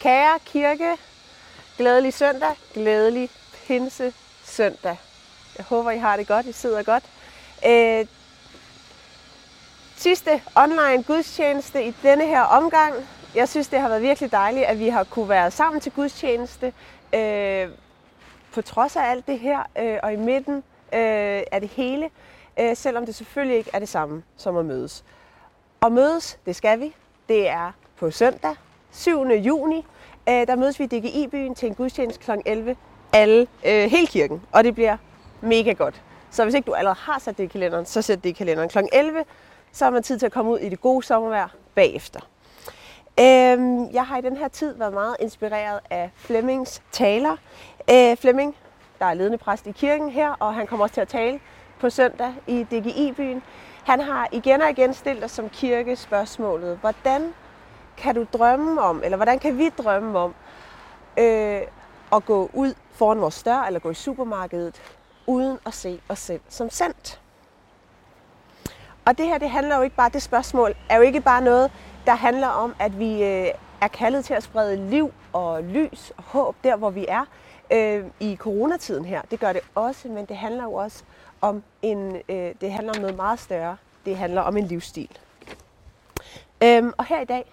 Kære kirke, glædelig søndag, glædelig pinse søndag. Jeg håber, I har det godt, I sidder godt. Øh, sidste online gudstjeneste i denne her omgang. Jeg synes, det har været virkelig dejligt, at vi har kunne være sammen til gudstjeneste. Øh, på trods af alt det her, øh, og i midten øh, af det hele, øh, selvom det selvfølgelig ikke er det samme som at mødes. Og mødes, det skal vi. Det er på søndag, 7. juni. Øh, der mødes vi i DGI-byen til en gudstjeneste kl. 11. Alle, øh, hele kirken, og det bliver mega godt. Så hvis ikke du allerede har sat det i kalenderen, så sæt det i kalenderen kl. 11. Så har man tid til at komme ud i det gode sommervejr bagefter. Øhm, jeg har i den her tid været meget inspireret af Flemmings taler. Øh, Flemming, der er ledende præst i kirken her, og han kommer også til at tale på søndag i DGI-byen. Han har igen og igen stillet os som kirke spørgsmålet, hvordan kan du drømme om, eller hvordan kan vi drømme om, øh, at gå ud foran vores dør, eller gå i supermarkedet, uden at se os selv som sendt? Og det her, det handler jo ikke bare, det spørgsmål er jo ikke bare noget, der handler om, at vi øh, er kaldet til at sprede liv og lys og håb der, hvor vi er øh, i coronatiden her. Det gør det også, men det handler jo også om en, øh, det handler om noget meget større. Det handler om en livsstil. Øhm, og her i dag,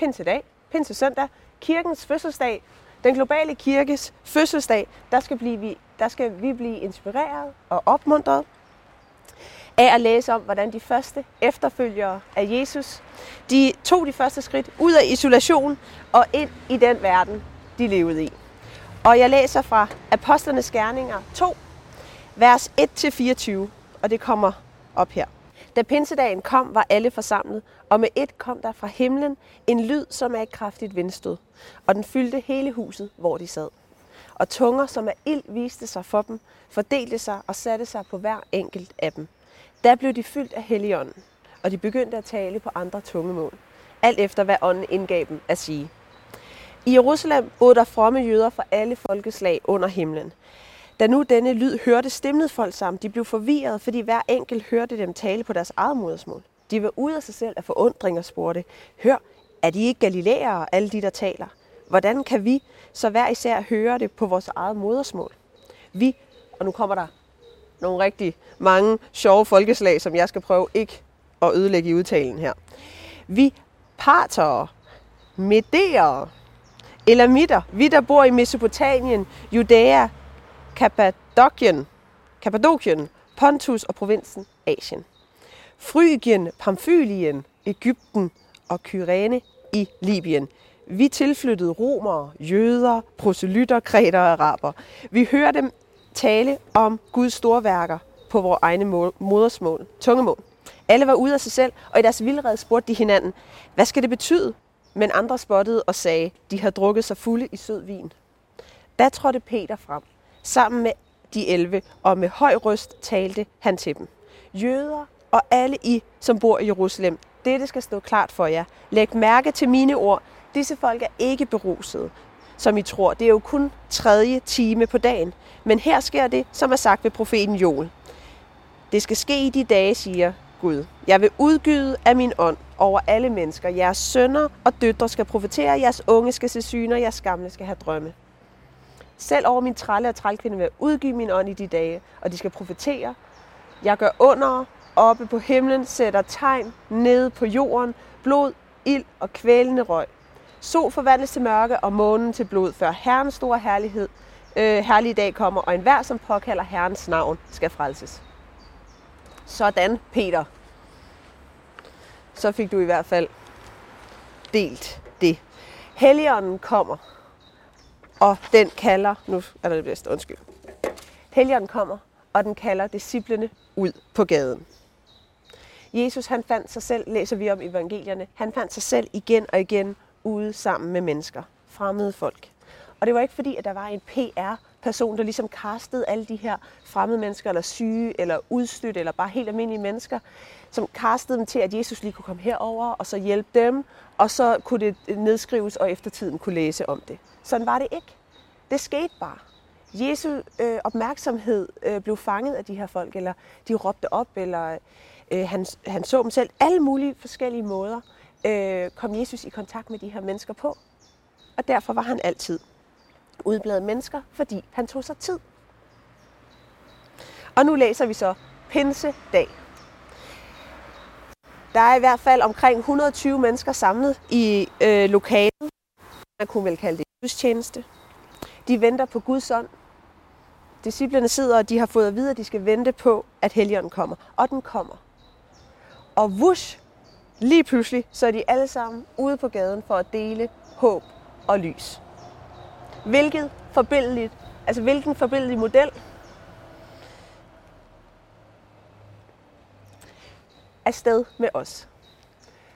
pinsedag, pinsesøndag, kirkens fødselsdag, den globale kirkes fødselsdag, der skal, blive, vi, der skal vi blive inspireret og opmuntret af at læse om, hvordan de første efterfølgere af Jesus, de tog de første skridt ud af isolation og ind i den verden, de levede i. Og jeg læser fra Apostlenes Gerninger 2, vers 1-24, og det kommer op her. Da pinsedagen kom, var alle forsamlet, og med et kom der fra himlen en lyd som er et kraftigt vindstød, og den fyldte hele huset, hvor de sad. Og tunger som er ild viste sig for dem, fordelte sig og satte sig på hver enkelt af dem. Da blev de fyldt af Helligånden, og de begyndte at tale på andre tungemål, alt efter hvad ånden indgav dem at sige. I Jerusalem boede der fromme jøder fra alle folkeslag under himlen. Da nu denne lyd hørte, stemnede folk sammen. De blev forvirret, fordi hver enkelt hørte dem tale på deres eget modersmål. De var ude af sig selv af forundring og spurgte, hør, er de ikke galilæere, alle de, der taler? Hvordan kan vi så hver især høre det på vores eget modersmål? Vi, og nu kommer der nogle rigtig mange sjove folkeslag, som jeg skal prøve ikke at ødelægge i udtalen her. Vi partere, medere, elamitter, vi der bor i Mesopotamien, Judæa, Kappadokien, Kappadokien, Pontus og provinsen Asien. Frygien, Pamfylien, Ægypten og Kyrene i Libyen. Vi tilflyttede romere, jøder, proselytter, kreter og araber. Vi hører dem tale om Guds store værker på vores egne modersmål, tungemål. Alle var ude af sig selv, og i deres vildred spurgte de hinanden, hvad skal det betyde? Men andre spottede og sagde, de har drukket sig fulde i sød vin. Da trådte Peter frem, sammen med de elve, og med høj røst talte han til dem. Jøder og alle I, som bor i Jerusalem, dette skal stå klart for jer. Læg mærke til mine ord. Disse folk er ikke berusede, som I tror. Det er jo kun tredje time på dagen. Men her sker det, som er sagt ved profeten Joel. Det skal ske i de dage, siger Gud. Jeg vil udgyde af min ånd over alle mennesker. Jeres sønner og døtre skal profetere, jeres unge skal se syner, jeres gamle skal have drømme. Selv over min trælle og trælkvinde vil jeg udgive min ånd i de dage, og de skal profetere. Jeg gør under oppe på himlen, sætter tegn nede på jorden, blod, ild og kvælende røg. Sol forvandles til mørke og månen til blod, før Herrens store herlighed, øh, herlige dag kommer, og enhver, som påkalder Herrens navn, skal frelses. Sådan, Peter. Så fik du i hvert fald delt det. Helligånden kommer, og den kalder, nu er det bedst, undskyld. Helligånden kommer, og den kalder disciplene ud på gaden. Jesus han fandt sig selv, læser vi om i evangelierne, han fandt sig selv igen og igen ude sammen med mennesker, fremmede folk. Og det var ikke fordi, at der var en PR-person, der ligesom kastede alle de her fremmede mennesker, eller syge, eller udstødte, eller bare helt almindelige mennesker, som kastede dem til, at Jesus lige kunne komme herover og så hjælpe dem, og så kunne det nedskrives, og eftertiden kunne læse om det. Sådan var det ikke. Det skete bare. Jesu øh, opmærksomhed øh, blev fanget af de her folk, eller de råbte op, eller øh, han, han så dem selv. Alle mulige forskellige måder øh, kom Jesus i kontakt med de her mennesker på. og derfor var han altid udbladet mennesker, fordi han tog sig tid. Og nu læser vi så Pinsedag. Der er i hvert fald omkring 120 mennesker samlet i øh, lokalet. Man kunne vel kalde det gudstjeneste. De venter på Guds ånd. Disciplerne sidder, og de har fået at vide, at de skal vente på, at Helligånden kommer. Og den kommer. Og vush, lige pludselig, så er de alle sammen ude på gaden for at dele håb og lys. Hvilket forbindeligt, altså hvilken forbindelig model afsted med os.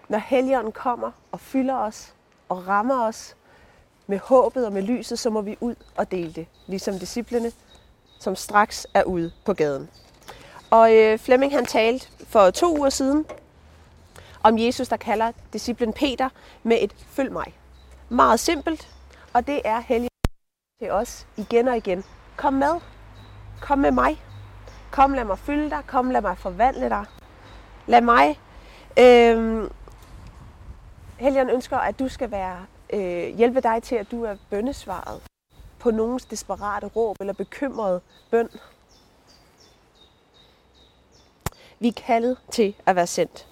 Når Helligånden kommer og fylder os og rammer os med håbet og med lyset, så må vi ud og dele det, ligesom disciplene, som straks er ude på gaden. Og øh, Flemming han talte for to uger siden om Jesus, der kalder disciplen Peter med et følg mig. Meget simpelt, og det er hellig til os igen og igen. Kom med. Kom med mig. Kom, lad mig fylde dig. Kom, lad mig forvandle dig. Lad mig... Øh, Helgen ønsker, at du skal være øh, hjælpe dig til, at du er bøndesvaret på nogens desperate råb eller bekymrede bøn. Vi er kaldet til at være sendt.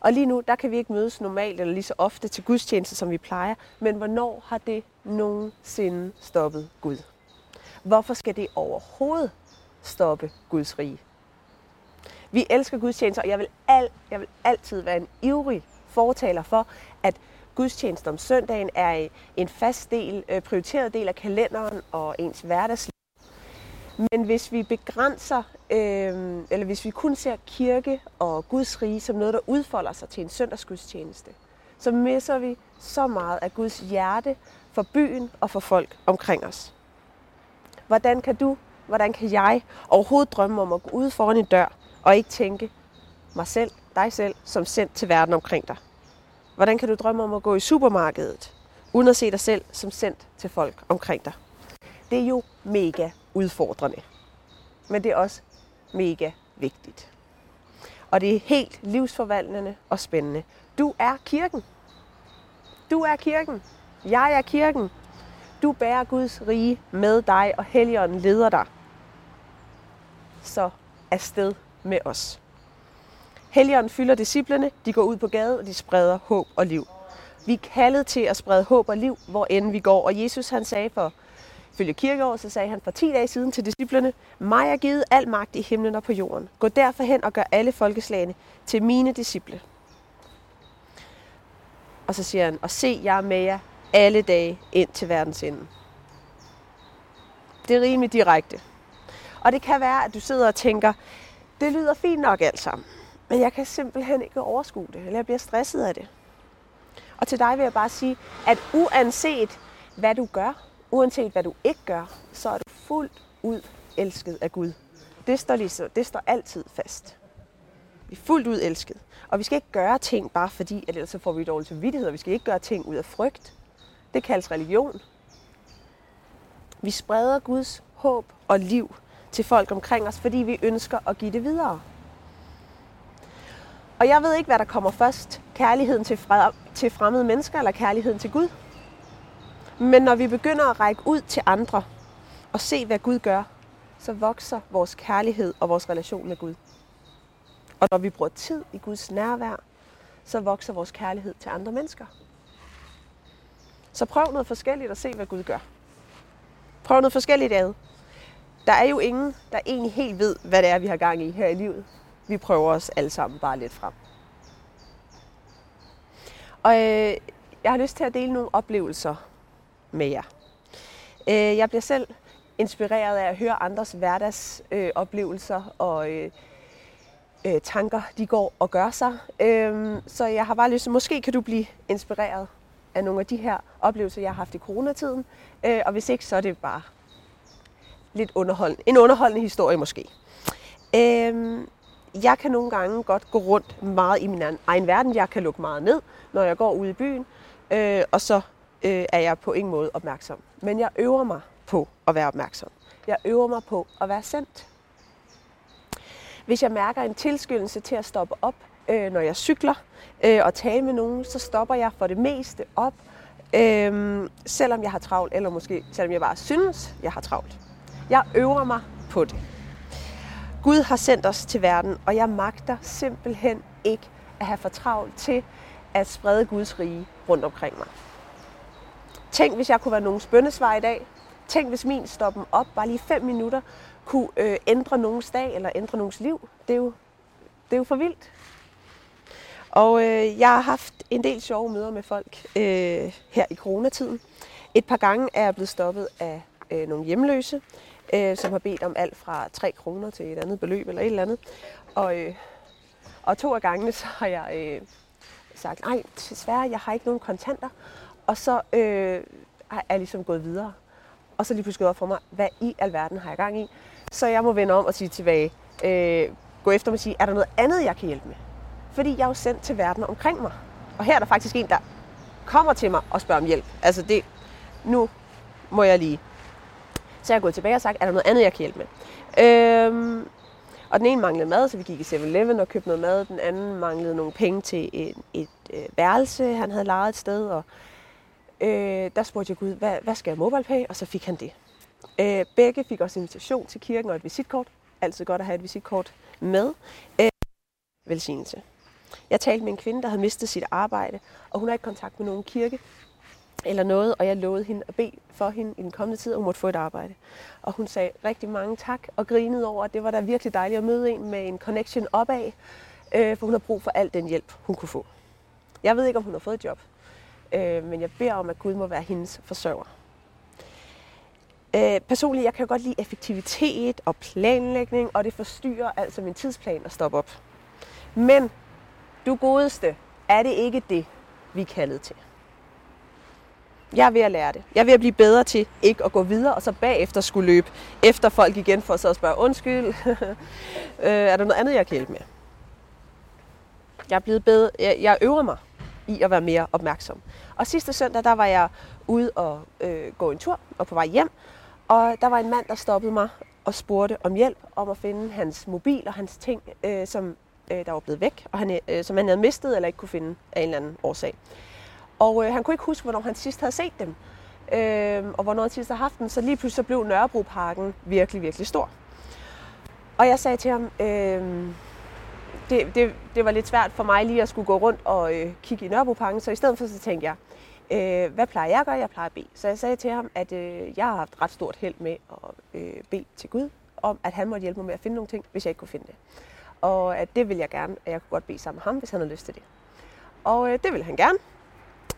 Og lige nu, der kan vi ikke mødes normalt eller lige så ofte til gudstjeneste, som vi plejer. Men hvornår har det nogensinde stoppet Gud? Hvorfor skal det overhovedet stoppe Guds rige? Vi elsker gudstjenester, og jeg vil, al, jeg vil altid være en ivrig fortaler for, at gudstjeneste om søndagen er en fast del, øh, prioriteret del af kalenderen og ens hverdagsliv. Men hvis vi begrænser, øh, eller hvis vi kun ser kirke og Guds rige som noget, der udfolder sig til en søndagsgudstjeneste, så misser vi så meget af Guds hjerte for byen og for folk omkring os. Hvordan kan du, hvordan kan jeg overhovedet drømme om at gå ud foran en dør og ikke tænke mig selv, dig selv, som sendt til verden omkring dig? Hvordan kan du drømme om at gå i supermarkedet, uden at se dig selv som sendt til folk omkring dig? Det er jo mega udfordrende. Men det er også mega vigtigt. Og det er helt livsforvandlende og spændende. Du er kirken. Du er kirken. Jeg er kirken. Du bærer Guds rige med dig, og Helligånden leder dig. Så afsted med os. Helligånden fylder disciplene, de går ud på gaden, og de spreder håb og liv. Vi er kaldet til at sprede håb og liv, hvor end vi går. Og Jesus han sagde for, følge kirkeår, så sagde han for 10 dage siden til disciplene, mig er givet al magt i himlen og på jorden. Gå derfor hen og gør alle folkeslagene til mine disciple. Og så siger han, og se, jeg er med jer alle dage ind til verdens ende. Det er rimelig direkte. Og det kan være, at du sidder og tænker, det lyder fint nok alt sammen. Men jeg kan simpelthen ikke overskue det, eller jeg bliver stresset af det. Og til dig vil jeg bare sige, at uanset hvad du gør, uanset hvad du ikke gør, så er du fuldt ud elsket af Gud. Det står, ligesom, det står altid fast. Vi er fuldt ud elsket. Og vi skal ikke gøre ting bare fordi, at ellers så får vi dårlig samvittighed, og vi skal ikke gøre ting ud af frygt. Det kaldes religion. Vi spreder Guds håb og liv til folk omkring os, fordi vi ønsker at give det videre. Og jeg ved ikke, hvad der kommer først. Kærligheden til, fred, til fremmede mennesker eller kærligheden til Gud. Men når vi begynder at række ud til andre og se, hvad Gud gør, så vokser vores kærlighed og vores relation med Gud. Og når vi bruger tid i Guds nærvær, så vokser vores kærlighed til andre mennesker. Så prøv noget forskelligt og se, hvad Gud gør. Prøv noget forskelligt ad. Der er jo ingen, der egentlig helt ved, hvad det er, vi har gang i her i livet vi prøver os alle sammen bare lidt frem. Og øh, jeg har lyst til at dele nogle oplevelser med jer. Øh, jeg bliver selv inspireret af at høre andres hverdagsoplevelser øh, og øh, øh, tanker, de går og gør sig. Øh, så jeg har bare lyst til, måske kan du blive inspireret af nogle af de her oplevelser, jeg har haft i coronatiden. Øh, og hvis ikke, så er det bare lidt underholdende. En underholdende historie måske. Øh, jeg kan nogle gange godt gå rundt meget i min egen verden. Jeg kan lukke meget ned, når jeg går ud i byen, øh, og så øh, er jeg på ingen måde opmærksom. Men jeg øver mig på at være opmærksom. Jeg øver mig på at være sendt. Hvis jeg mærker en tilskyndelse til at stoppe op, øh, når jeg cykler øh, og taler med nogen, så stopper jeg for det meste op øh, selvom jeg har travlt, eller måske selvom jeg bare synes, jeg har travlt. Jeg øver mig på det. Gud har sendt os til verden, og jeg magter simpelthen ikke at have for travlt til at sprede Guds rige rundt omkring mig. Tænk, hvis jeg kunne være nogen bøndesvar i dag. Tænk, hvis min stoppen op bare lige fem minutter kunne øh, ændre nogens dag eller ændre nogens liv. Det er jo, det er jo for vildt. Og øh, jeg har haft en del sjove møder med folk øh, her i coronatiden. Et par gange er jeg blevet stoppet af øh, nogle hjemløse, øh, som har bedt om alt fra 3 kroner til et andet beløb eller et eller andet. Og, øh, og to af gangene så har jeg øh, sagt, nej, desværre, jeg har ikke nogen kontanter. Og så øh, er jeg ligesom gået videre. Og så lige pludselig op for mig, hvad i alverden har jeg gang i? Så jeg må vende om og sige tilbage, øh, gå efter mig og sige, er der noget andet, jeg kan hjælpe med? Fordi jeg er jo sendt til verden omkring mig. Og her er der faktisk en, der kommer til mig og spørger om hjælp. Altså det, nu må jeg lige. Så jeg er gået tilbage og sagt, er der noget andet, jeg kan hjælpe med? Øhm, og den ene manglede mad, så vi gik i 7-Eleven og købte noget mad. Den anden manglede nogle penge til et, et, et øh, værelse, han havde lejet et sted. Og øh, der spurgte jeg Gud, hvad, hvad skal jeg MobilePay? Og så fik han det. Øh, begge fik også invitation til kirken og et visitkort. Altid godt at have et visitkort med. Øh, velsignelse. Jeg talte med en kvinde, der havde mistet sit arbejde, og hun har ikke kontakt med nogen kirke eller noget, og jeg lovede hende at bede for hende i den kommende tid, at hun måtte få et arbejde. Og hun sagde rigtig mange tak og grinede over, at det var da virkelig dejligt at møde en med en connection opad, øh, for hun har brug for al den hjælp, hun kunne få. Jeg ved ikke, om hun har fået et job, øh, men jeg beder om, at Gud må være hendes forsørger. Øh, personligt, jeg kan jo godt lide effektivitet og planlægning, og det forstyrrer altså min tidsplan at stoppe op. Men du godeste, er det ikke det, vi er kaldet til? Jeg er ved at lære det. Jeg er ved at blive bedre til ikke at gå videre, og så bagefter skulle løbe efter folk igen for så at spørge, undskyld, øh, er der noget andet, jeg kan hjælpe med? Jeg er blevet bedre. Jeg, jeg øver mig i at være mere opmærksom. Og sidste søndag, der var jeg ude og øh, gå en tur og på vej hjem, og der var en mand, der stoppede mig og spurgte om hjælp om at finde hans mobil og hans ting, øh, som øh, der var blevet væk, og han, øh, som han havde mistet eller ikke kunne finde af en eller anden årsag. Og øh, han kunne ikke huske, hvornår han sidst havde set dem, øh, og hvornår han sidst havde haft dem, så lige pludselig så blev Nørrebroparken virkelig, virkelig stor. Og jeg sagde til ham, øh, det, det, det var lidt svært for mig lige at skulle gå rundt og øh, kigge i Nørrebroparken, så i stedet for så tænkte jeg, øh, hvad plejer jeg at gøre? Jeg plejer at bede. Så jeg sagde til ham, at øh, jeg har haft ret stort held med at øh, bede til Gud, om at han måtte hjælpe mig med at finde nogle ting, hvis jeg ikke kunne finde det. Og at det vil jeg gerne, at jeg kunne godt bede sammen med ham, hvis han havde lyst til det. Og øh, det ville han gerne.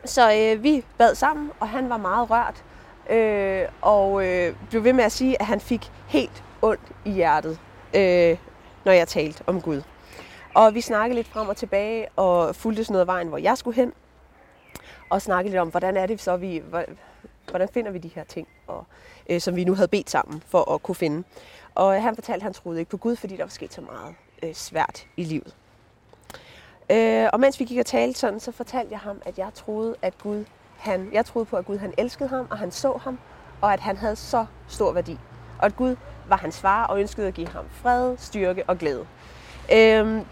Så øh, vi bad sammen, og han var meget rørt. Øh, og øh, blev ved med at sige, at han fik helt ondt i hjertet, øh, når jeg talte om Gud. Og vi snakkede lidt frem og tilbage, og fulgte sådan noget af vejen, hvor jeg skulle hen. Og snakkede lidt om, hvordan er det så, vi, hvordan finder vi de her ting, og, øh, som vi nu havde bedt sammen for at kunne finde. Og han fortalte, at han troede ikke på Gud, fordi der var sket så meget øh, svært i livet. Øh, og mens vi gik og talte sådan, så fortalte jeg ham, at jeg troede, at Gud, han, jeg troede på, at Gud han elskede ham, og han så ham, og at han havde så stor værdi. Og at Gud var hans far og ønskede at give ham fred, styrke og glæde. Øhm,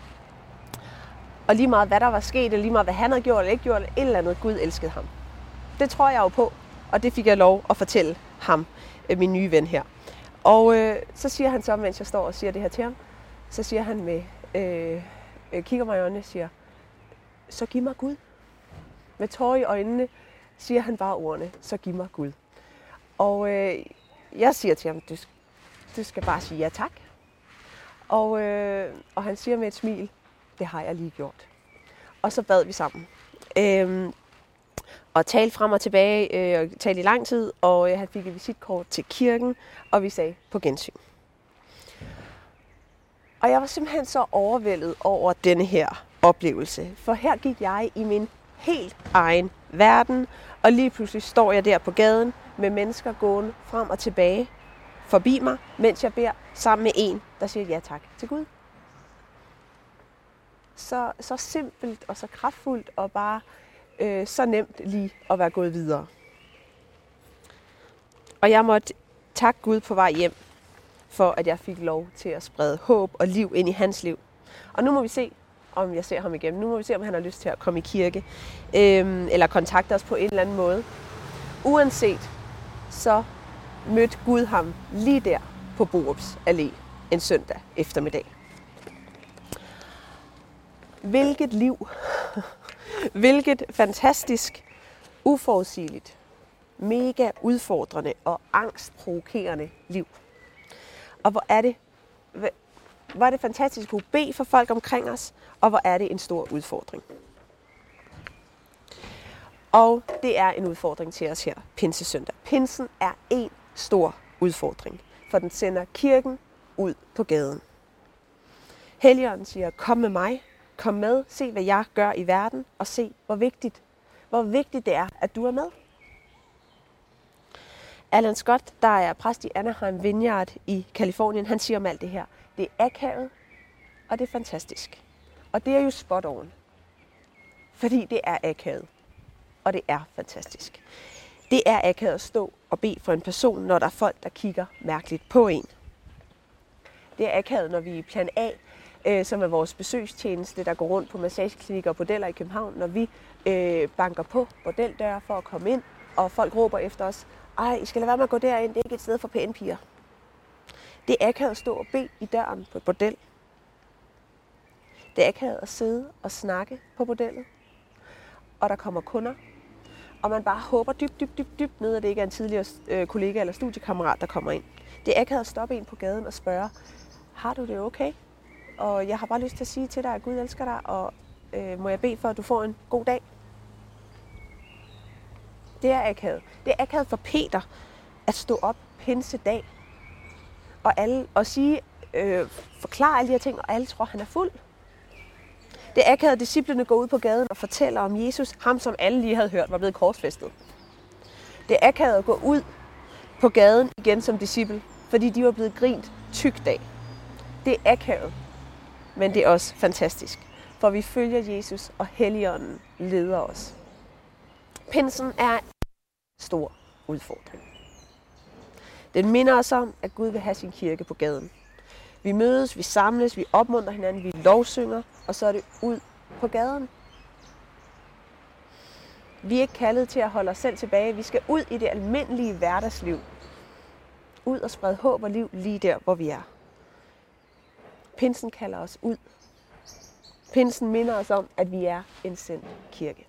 og lige meget hvad der var sket, eller lige meget hvad han havde gjort eller ikke gjort, eller et eller andet, Gud elskede ham. Det tror jeg jo på, og det fik jeg lov at fortælle ham, øh, min nye ven her. Og øh, så siger han så, mens jeg står og siger det her til ham, så siger han med, øh, øh, kigger mig i øjnene og siger, så giv mig Gud. Med tårer i øjnene siger han bare ordene, så giv mig Gud. Og øh, jeg siger til ham, du, du skal bare sige ja tak. Og, øh, og han siger med et smil, det har jeg lige gjort. Og så bad vi sammen. Øh, og talte frem og tilbage, øh, og talte i lang tid, og øh, han fik et visitkort til kirken, og vi sagde på gensyn. Og jeg var simpelthen så overvældet over denne her oplevelse. For her gik jeg i min helt egen verden, og lige pludselig står jeg der på gaden med mennesker gående frem og tilbage forbi mig, mens jeg beder sammen med en, der siger ja tak til Gud. Så, så simpelt og så kraftfuldt og bare øh, så nemt lige at være gået videre. Og jeg måtte takke Gud på vej hjem for at jeg fik lov til at sprede håb og liv ind i hans liv. Og nu må vi se, om jeg ser ham igen. Nu må vi se, om han har lyst til at komme i kirke, øhm, eller kontakte os på en eller anden måde. Uanset, så mødte Gud ham lige der på Borups Allé en søndag eftermiddag. Hvilket liv. Hvilket fantastisk, uforudsigeligt, mega udfordrende og angstprovokerende liv. Og hvor er det, hvor er det fantastisk at kunne bede for folk omkring os, og hvor er det en stor udfordring. Og det er en udfordring til os her, Pinsesøndag. Pinsen er en stor udfordring, for den sender kirken ud på gaden. Helligånden siger, kom med mig, kom med, se hvad jeg gør i verden, og se hvor vigtigt, hvor vigtigt det er, at du er med. Alan Scott, der er præst i Anaheim Vineyard i Kalifornien, han siger om alt det her. Det er akavet, og det er fantastisk. Og det er jo spot on. Fordi det er akavet, og det er fantastisk. Det er akavet at stå og bede for en person, når der er folk, der kigger mærkeligt på en. Det er akavet, når vi er i plan A, øh, som er vores besøgstjeneste, der går rundt på massageklinikker og bordeller i København, når vi øh, banker på bordeldøre for at komme ind, og folk råber efter os, ej, I skal lade være med at gå derind, det er ikke et sted for pæne piger. Det er akavet at stå og bede i døren på et bordel. Det er akavet at sidde og snakke på bordellet, og der kommer kunder, og man bare håber dybt, dybt, dybt, dybt ned, at det ikke er en tidligere øh, kollega eller studiekammerat, der kommer ind. Det er akavet at stoppe en på gaden og spørge, har du det okay? Og jeg har bare lyst til at sige til dig, at Gud elsker dig, og øh, må jeg bede for, at du får en god dag? Det er akavet. Det er akavet for Peter at stå op pinsedag og, alle, og sige, øh, forklare alle de her ting, og alle tror, han er fuld. Det er akavet, at disciplene går ud på gaden og fortæller om Jesus, ham som alle lige havde hørt var blevet korsfæstet. Det er akavet at gå ud på gaden igen som disciple, fordi de var blevet grint tyk dag. Det er akavet, men det er også fantastisk, for vi følger Jesus, og Helligånden leder os. Pinsen er en stor udfordring. Den minder os om, at Gud vil have sin kirke på gaden. Vi mødes, vi samles, vi opmuntrer hinanden, vi lovsynger, og så er det ud på gaden. Vi er ikke kaldet til at holde os selv tilbage. Vi skal ud i det almindelige hverdagsliv. Ud og sprede håb og liv lige der, hvor vi er. Pinsen kalder os ud. Pinsen minder os om, at vi er en sendt kirke.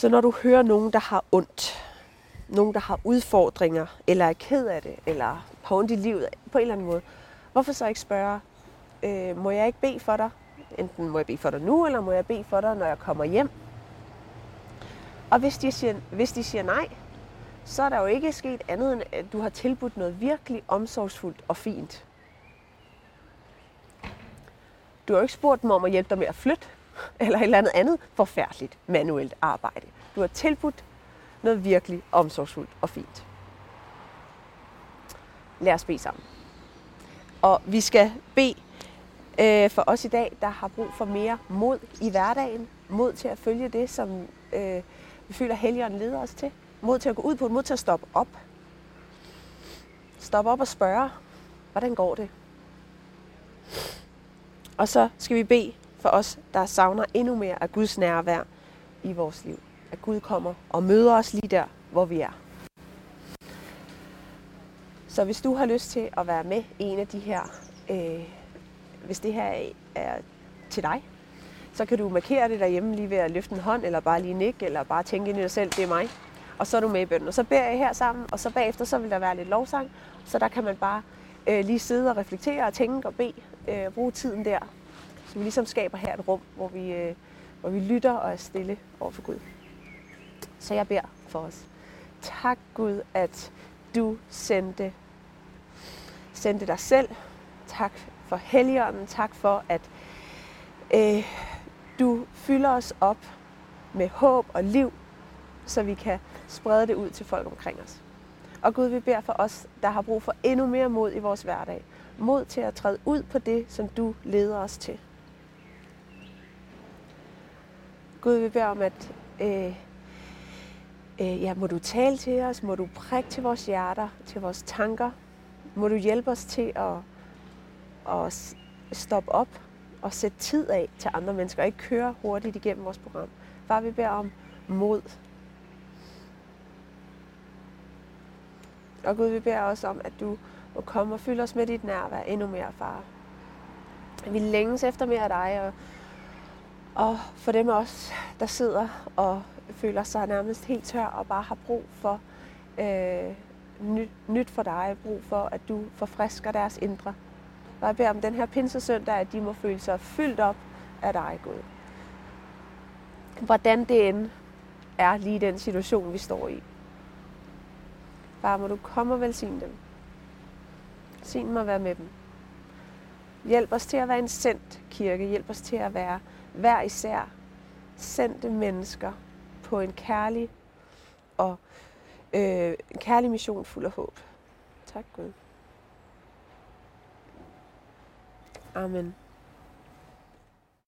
Så når du hører nogen, der har ondt, nogen, der har udfordringer, eller er ked af det, eller har ondt i livet på en eller anden måde, hvorfor så ikke spørge, øh, må jeg ikke bede for dig? Enten må jeg bede for dig nu, eller må jeg bede for dig, når jeg kommer hjem? Og hvis de siger, hvis de siger nej, så er der jo ikke sket andet, end at du har tilbudt noget virkelig omsorgsfuldt og fint. Du har jo ikke spurgt dem om at hjælpe dig med at flytte, eller et eller andet andet forfærdeligt manuelt arbejde. Du har tilbudt noget virkelig omsorgsfuldt og fint. Lad os bede sammen. Og vi skal bede øh, for os i dag, der har brug for mere mod i hverdagen. Mod til at følge det, som øh, vi føler, Helligånden leder os til. Mod til at gå ud på, mod til at stoppe op. Stoppe op og spørge, hvordan går det? Og så skal vi bede for os, der savner endnu mere af Guds nærvær i vores liv. At Gud kommer og møder os lige der, hvor vi er. Så hvis du har lyst til at være med i en af de her, øh, hvis det her er til dig, så kan du markere det derhjemme lige ved at løfte en hånd, eller bare lige nikke, eller bare tænke ind i dig selv, det er mig. Og så er du med i bønden. Og så beder jeg her sammen, og så bagefter så vil der være lidt lovsang, så der kan man bare øh, lige sidde og reflektere og tænke og bede, øh, bruge tiden der. Så vi ligesom skaber her et rum, hvor vi, øh, hvor vi lytter og er stille over for Gud. Så jeg beder for os. Tak Gud, at du sendte, sendte dig selv. Tak for Helligånden. Tak for, at øh, du fylder os op med håb og liv, så vi kan sprede det ud til folk omkring os. Og Gud, vi beder for os, der har brug for endnu mere mod i vores hverdag. Mod til at træde ud på det, som du leder os til. Gud, vi beder om, at øh, øh, ja, må du tale til os, må du prikke til vores hjerter, til vores tanker. Må du hjælpe os til at, at stoppe op og sætte tid af til andre mennesker, og ikke køre hurtigt igennem vores program. Far, vi beder om mod. Og Gud, vi beder også om, at du må komme og fylde os med dit nærvær endnu mere, far. Vi længes efter mere af dig, og, og for dem også, der sidder og føler sig nærmest helt tør og bare har brug for øh, nyt, nyt for dig, brug for, at du forfrisker deres indre. Og jeg beder om den her pinsesøndag, at de må føle sig fyldt op af dig, Gud. Hvordan det end er lige den situation, vi står i. Far, må du komme og velsigne dem. Sign mig at være med dem. Hjælp os til at være en sendt kirke. Hjælp os til at være hver især sendte mennesker på en kærlig og øh, en kærlig mission fuld af håb. Tak Gud. Amen.